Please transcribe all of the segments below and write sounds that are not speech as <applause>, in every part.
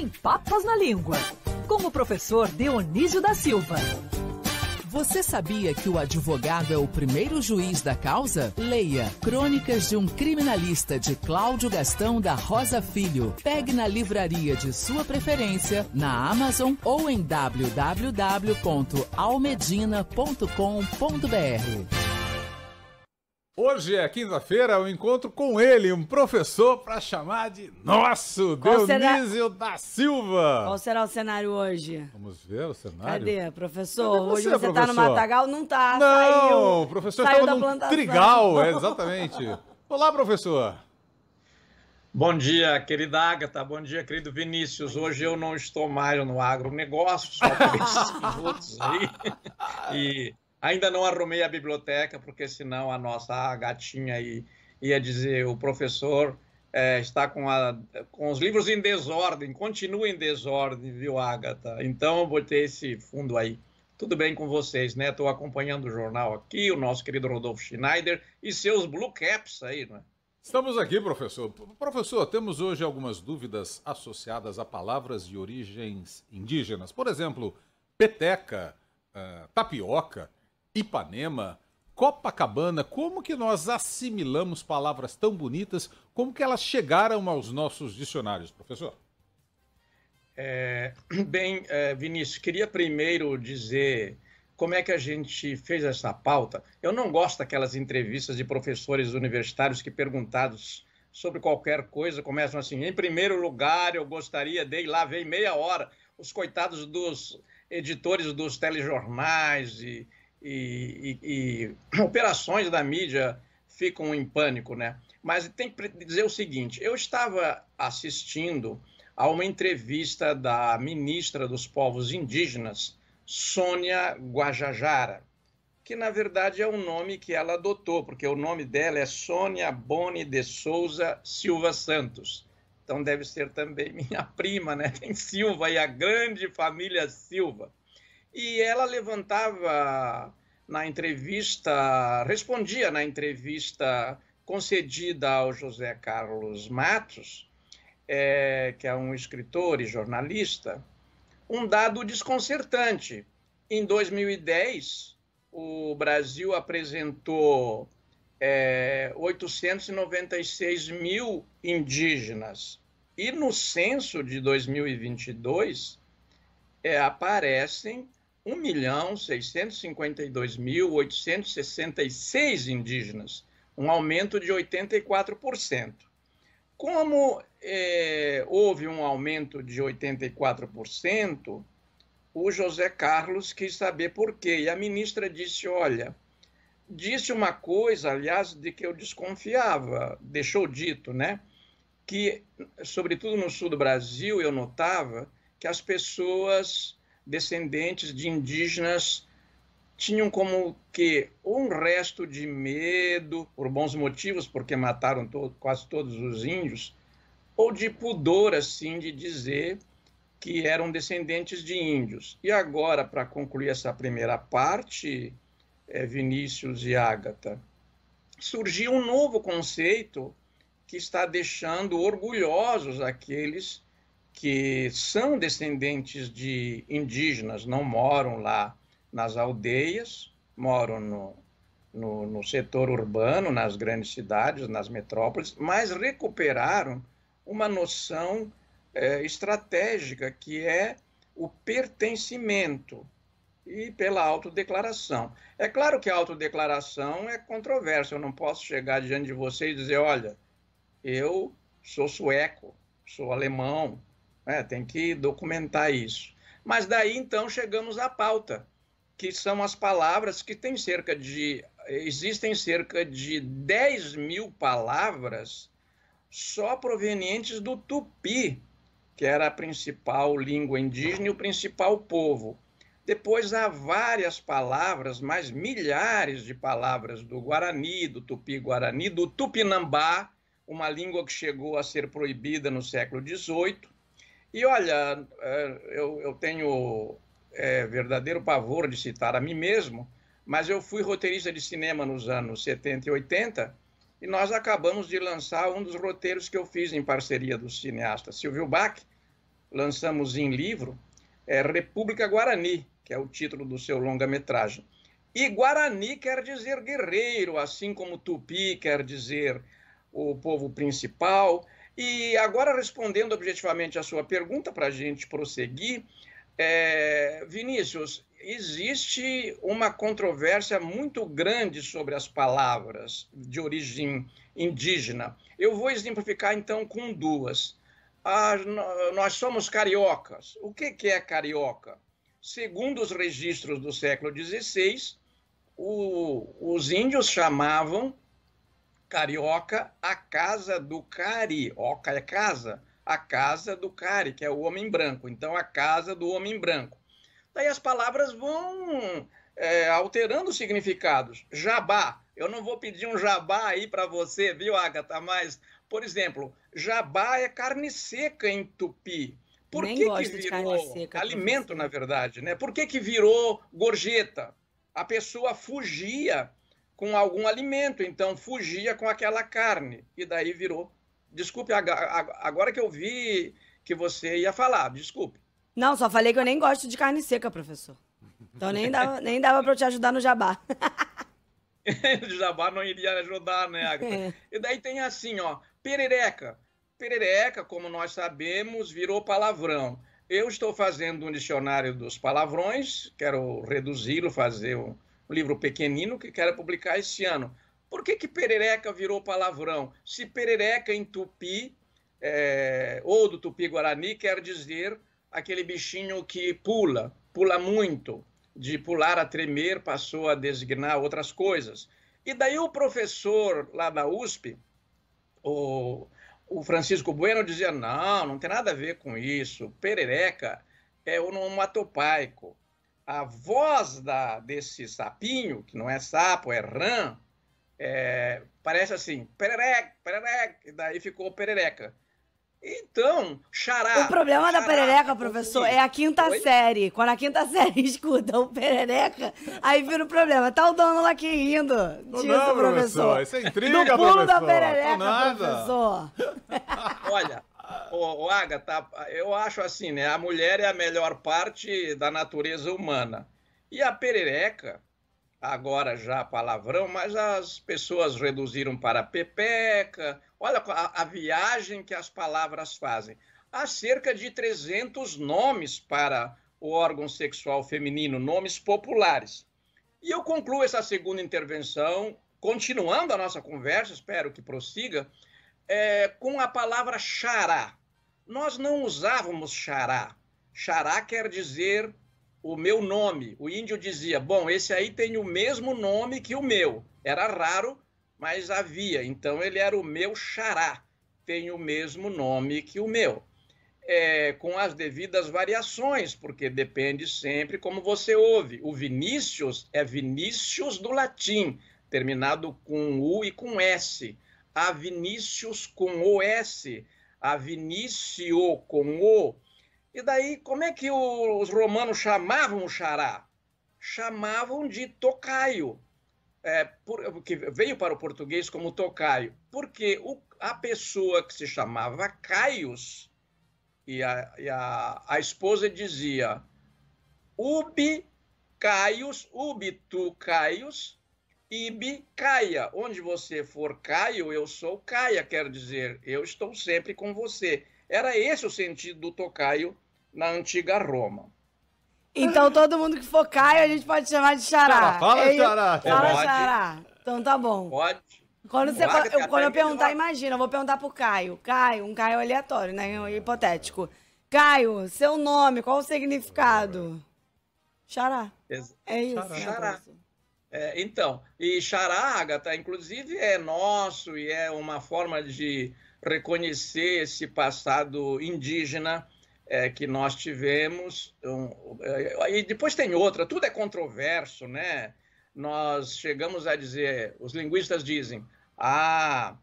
sem papas na língua, com o professor Dionísio da Silva. Você sabia que o advogado é o primeiro juiz da causa? Leia Crônicas de um Criminalista de Cláudio Gastão da Rosa Filho. Pegue na livraria de sua preferência, na Amazon ou em www.almedina.com.br. Hoje é quinta-feira, eu encontro com ele, um professor para chamar de nosso, Qual Dionísio será... da Silva. Qual será o cenário hoje? Vamos ver o cenário. Cadê, professor? Cadê você, hoje você professor? tá no Matagal? Não tá, Não, saiu. o professor saiu estava no plantação. trigal, é, exatamente. Olá, professor. Bom dia, querida Agatha. Bom dia, querido Vinícius. Hoje eu não estou mais no agronegócio, só por esses <laughs> minutos aí. E Ainda não arrumei a biblioteca, porque senão a nossa gatinha aí ia dizer: o professor é, está com, a, com os livros em desordem, continua em desordem, viu, Agatha? Então eu botei esse fundo aí. Tudo bem com vocês, né? Estou acompanhando o jornal aqui, o nosso querido Rodolfo Schneider e seus blue caps aí, não é? Estamos aqui, professor. Professor, temos hoje algumas dúvidas associadas a palavras de origens indígenas. Por exemplo, peteca, uh, tapioca. Ipanema, Copacabana, como que nós assimilamos palavras tão bonitas, como que elas chegaram aos nossos dicionários, professor? É, <clears throat> bem, é, Vinícius, queria primeiro dizer como é que a gente fez essa pauta. Eu não gosto daquelas entrevistas de professores universitários que, perguntados sobre qualquer coisa, começam assim: em primeiro lugar, eu gostaria de. ir lá vem meia hora, os coitados dos editores dos telejornais e e, e, e <clears throat> operações da mídia ficam em pânico, né? Mas tem que dizer o seguinte: eu estava assistindo a uma entrevista da ministra dos Povos Indígenas, Sônia Guajajara, que na verdade é o nome que ela adotou, porque o nome dela é Sônia Boni de Souza Silva Santos. Então deve ser também <laughs> minha prima, né? Tem Silva e a grande família Silva. E ela levantava na entrevista, respondia na entrevista concedida ao José Carlos Matos, é, que é um escritor e jornalista, um dado desconcertante. Em 2010, o Brasil apresentou é, 896 mil indígenas. E no censo de 2022, é, aparecem 1.652.866 indígenas, um aumento de 84%. Como é, houve um aumento de 84%, o José Carlos quis saber por quê. E a ministra disse: olha, disse uma coisa, aliás, de que eu desconfiava, deixou dito, né? Que, sobretudo no sul do Brasil, eu notava que as pessoas descendentes de indígenas tinham como que um resto de medo, por bons motivos, porque mataram quase todos os índios, ou de pudor, assim, de dizer que eram descendentes de índios. E agora, para concluir essa primeira parte, é, Vinícius e Ágata, surgiu um novo conceito que está deixando orgulhosos aqueles que são descendentes de indígenas, não moram lá nas aldeias, moram no, no, no, setor urbano, nas grandes cidades, nas metrópoles, mas recuperaram uma noção é, estratégica que é o pertencimento e pela autodeclaração. É claro que a autodeclaração é controversa, eu não posso chegar diante de você e dizer, olha, eu sou sueco, sou alemão, é, tem que documentar isso. Mas daí então chegamos à pauta, que são as palavras que tem cerca de. Existem cerca de 10 mil palavras só provenientes do tupi, que era a principal língua indígena e o principal povo. Depois há várias palavras, mais milhares de palavras do Guarani, do Tupi-Guarani, do Tupinambá, uma língua que chegou a ser proibida no século XVIII, e olha, é, eu, eu tenho é, verdadeiro pavor de citar a mim mesmo, mas eu fui roteirista de cinema nos anos 70 e 80 e nós acabamos de lançar um dos roteiros que eu fiz em parceria do cineasta Silvio Bach, lançamos em livro, é República Guarani, que é o título do seu longa-metragem. E Guarani quer dizer guerreiro, assim como Tupi quer dizer o povo principal. E agora, respondendo objetivamente a sua pergunta, para a gente prosseguir, é, Vinícius, existe uma controvérsia muito grande sobre as palavras de origem indígena. Eu vou exemplificar então com duas. Ah, nós somos cariocas. O que, que é carioca? Segundo os registros do século XVI, o, os índios chamavam carioca a casa do cari. Oca é casa, a casa do cari, que é o homem branco. Então, a casa do homem branco. Daí as palavras vão é, alterando os significados. Jabá. Eu não vou pedir um jabá aí para você, viu, Agatha? Mas, por exemplo, jabá é carne seca em tupi. Por Nem que, que virou seca, alimento, na verdade, né? Por que, que virou gorjeta? A pessoa fugia com algum alimento, então fugia com aquela carne e daí virou. Desculpe, ag- ag- agora que eu vi que você ia falar, desculpe. Não, só falei que eu nem gosto de carne seca, professor. Então nem dava, nem dava pra eu te ajudar no jabá. <laughs> Jabá não iria ajudar, né? É. E daí tem assim, ó, perereca. Perereca, como nós sabemos, virou palavrão. Eu estou fazendo um dicionário dos palavrões, quero reduzi-lo, fazer um, um livro pequenino que quero publicar esse ano. Por que, que perereca virou palavrão? Se perereca em tupi, é, ou do tupi-guarani, quer dizer aquele bichinho que pula, pula muito. De pular a tremer, passou a designar outras coisas. E daí o professor lá da USP, o, o Francisco Bueno, dizia: não, não tem nada a ver com isso. Perereca é onomatopaico. A voz da, desse sapinho, que não é sapo, é rã, é, parece assim: perereca, perereca, e daí ficou perereca. Então, xará. O problema da xará, perereca, professor, é a quinta Oi? série. Quando a quinta <laughs> série escuta o perereca, aí vira o problema. Tá o dono lá aqui rindo disso, não, professor. Isso é intriga, Do pulo da professor. perereca, Tô nada. professor. <laughs> <laughs> Olha, o, o Agatha, eu acho assim, né? A mulher é a melhor parte da natureza humana. E a perereca, agora já palavrão, mas as pessoas reduziram para pepeca. Olha a, a viagem que as palavras fazem. Há cerca de 300 nomes para o órgão sexual feminino, nomes populares. E eu concluo essa segunda intervenção, continuando a nossa conversa, espero que prossiga, é, com a palavra xará. Nós não usávamos xará. Xará quer dizer o meu nome. O índio dizia: Bom, esse aí tem o mesmo nome que o meu. Era raro, mas havia. Então ele era o meu xará. Tem o mesmo nome que o meu. É, com as devidas variações, porque depende sempre como você ouve. O Vinícius é Vinícius do latim, terminado com U e com S. A Vinícius com OS, a Vinício com O. E daí, como é que os romanos chamavam o xará? Chamavam de tocaio, é, por- que veio para o português como tocaio, porque o- a pessoa que se chamava Caius, e a, e a, a esposa dizia ubi Caius, ubi tu Caius, ibi Caia. Onde você for Caio, eu sou Caia, quer dizer, eu estou sempre com você. Era esse o sentido do tocaio na antiga Roma. Então <laughs> todo mundo que for Caio, a gente pode chamar de xará. Xará, fala, xará, Fala Pode. xará. Então tá bom. Pode. Quando, você, eu, quando eu melhor. perguntar, imagina, eu vou perguntar pro Caio. Caio, um Caio aleatório, né? Um Hipotético. Caio, seu nome, qual o significado? Xará. Ex- É isso. Xará. né, Xará. É, então, e Xará, Agatha, inclusive é nosso e é uma forma de reconhecer esse passado indígena é, que nós tivemos. Um, é, e depois tem outra, tudo é controverso, né? Nós chegamos a dizer, os linguistas dizem, ah,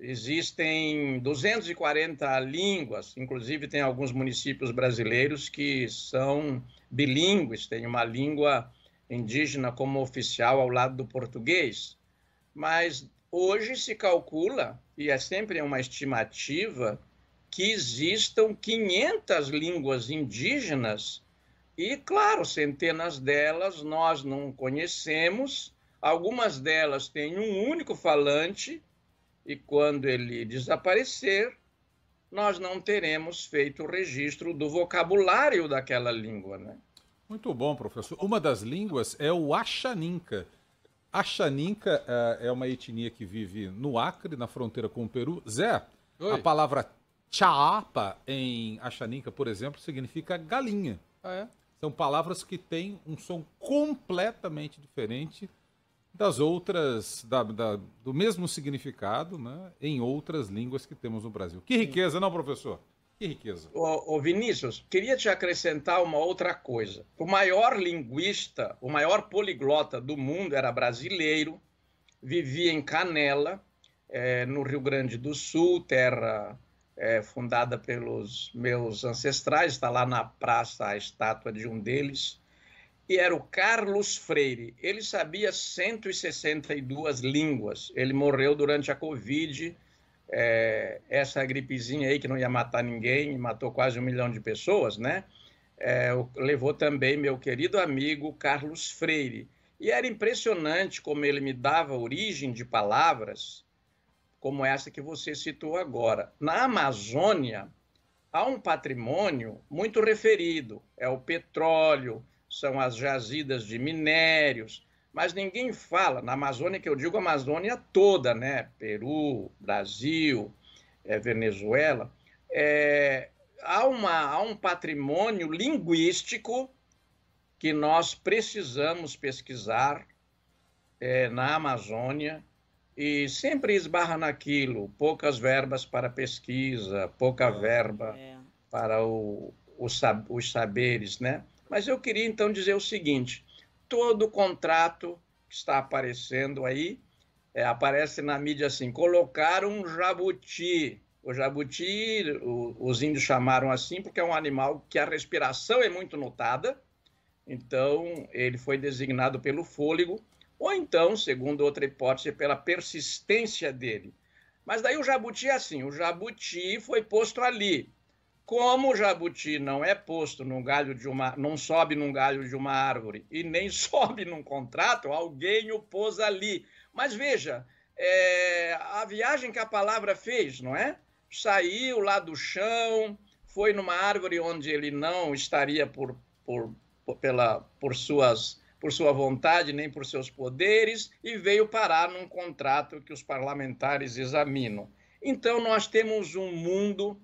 existem 240 línguas, inclusive tem alguns municípios brasileiros que são bilíngues, tem uma língua indígena como oficial ao lado do português. Mas hoje se calcula, e é sempre uma estimativa, que existam 500 línguas indígenas e, claro, centenas delas nós não conhecemos, algumas delas têm um único falante e quando ele desaparecer, nós não teremos feito o registro do vocabulário daquela língua, né? Muito bom, professor. Uma das línguas é o Axaninca. Axaninca uh, é uma etnia que vive no Acre, na fronteira com o Peru. Zé, Oi. a palavra chaapa em Axaninca, por exemplo, significa galinha. Ah, é? São palavras que têm um som completamente diferente das outras, da, da, do mesmo significado, né, em outras línguas que temos no Brasil. Que riqueza, não, professor? Que riqueza. Ô, Vinícius, queria te acrescentar uma outra coisa. O maior linguista, o maior poliglota do mundo era brasileiro, vivia em Canela, é, no Rio Grande do Sul, terra é, fundada pelos meus ancestrais, está lá na praça a estátua de um deles e era o Carlos Freire. Ele sabia 162 línguas. Ele morreu durante a Covid, é, essa gripezinha aí que não ia matar ninguém, matou quase um milhão de pessoas, né? É, levou também meu querido amigo Carlos Freire. E era impressionante como ele me dava origem de palavras, como essa que você citou agora. Na Amazônia, há um patrimônio muito referido: é o petróleo, são as jazidas de minérios, mas ninguém fala, na Amazônia, que eu digo Amazônia toda, né? Peru, Brasil, é, Venezuela, é, há, uma, há um patrimônio linguístico que nós precisamos pesquisar é, na Amazônia e sempre esbarra naquilo, poucas verbas para pesquisa, pouca verba é. para o, o, os saberes, né? Mas eu queria então dizer o seguinte: todo contrato que está aparecendo aí é, aparece na mídia assim: colocar um jabuti. O jabuti, o, os índios chamaram assim porque é um animal que a respiração é muito notada, então ele foi designado pelo fôlego, ou então, segundo outra hipótese, pela persistência dele. Mas daí o jabuti é assim: o jabuti foi posto ali como o jabuti não é posto num galho de uma, não sobe num galho de uma árvore e nem <laughs> sobe num contrato, alguém o pôs ali. Mas veja, é, a viagem que a palavra fez, não é? Saiu lá do chão, foi numa árvore onde ele não estaria por, por, por, pela, por, suas, por sua vontade nem por seus poderes e veio parar num contrato que os parlamentares examinam. Então, nós temos um mundo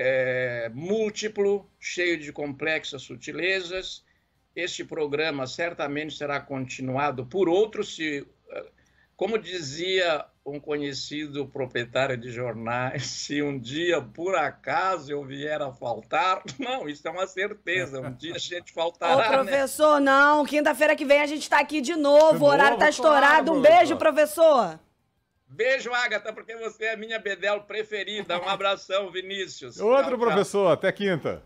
é, múltiplo, cheio de complexas sutilezas. Este programa certamente será continuado por outros, se, como dizia um conhecido proprietário de jornais, <laughs> se um dia por acaso eu vier a faltar, não, isso é uma certeza, um dia a gente faltará. Ô, né? professor, né? não, quinta-feira que vem a gente está aqui de novo, de o horário está estourado. Claro, um beijo, professor. Beijo, Agatha, porque você é a minha bedel preferida. Um abração, Vinícius. Outro tchau, professor, tchau. até quinta.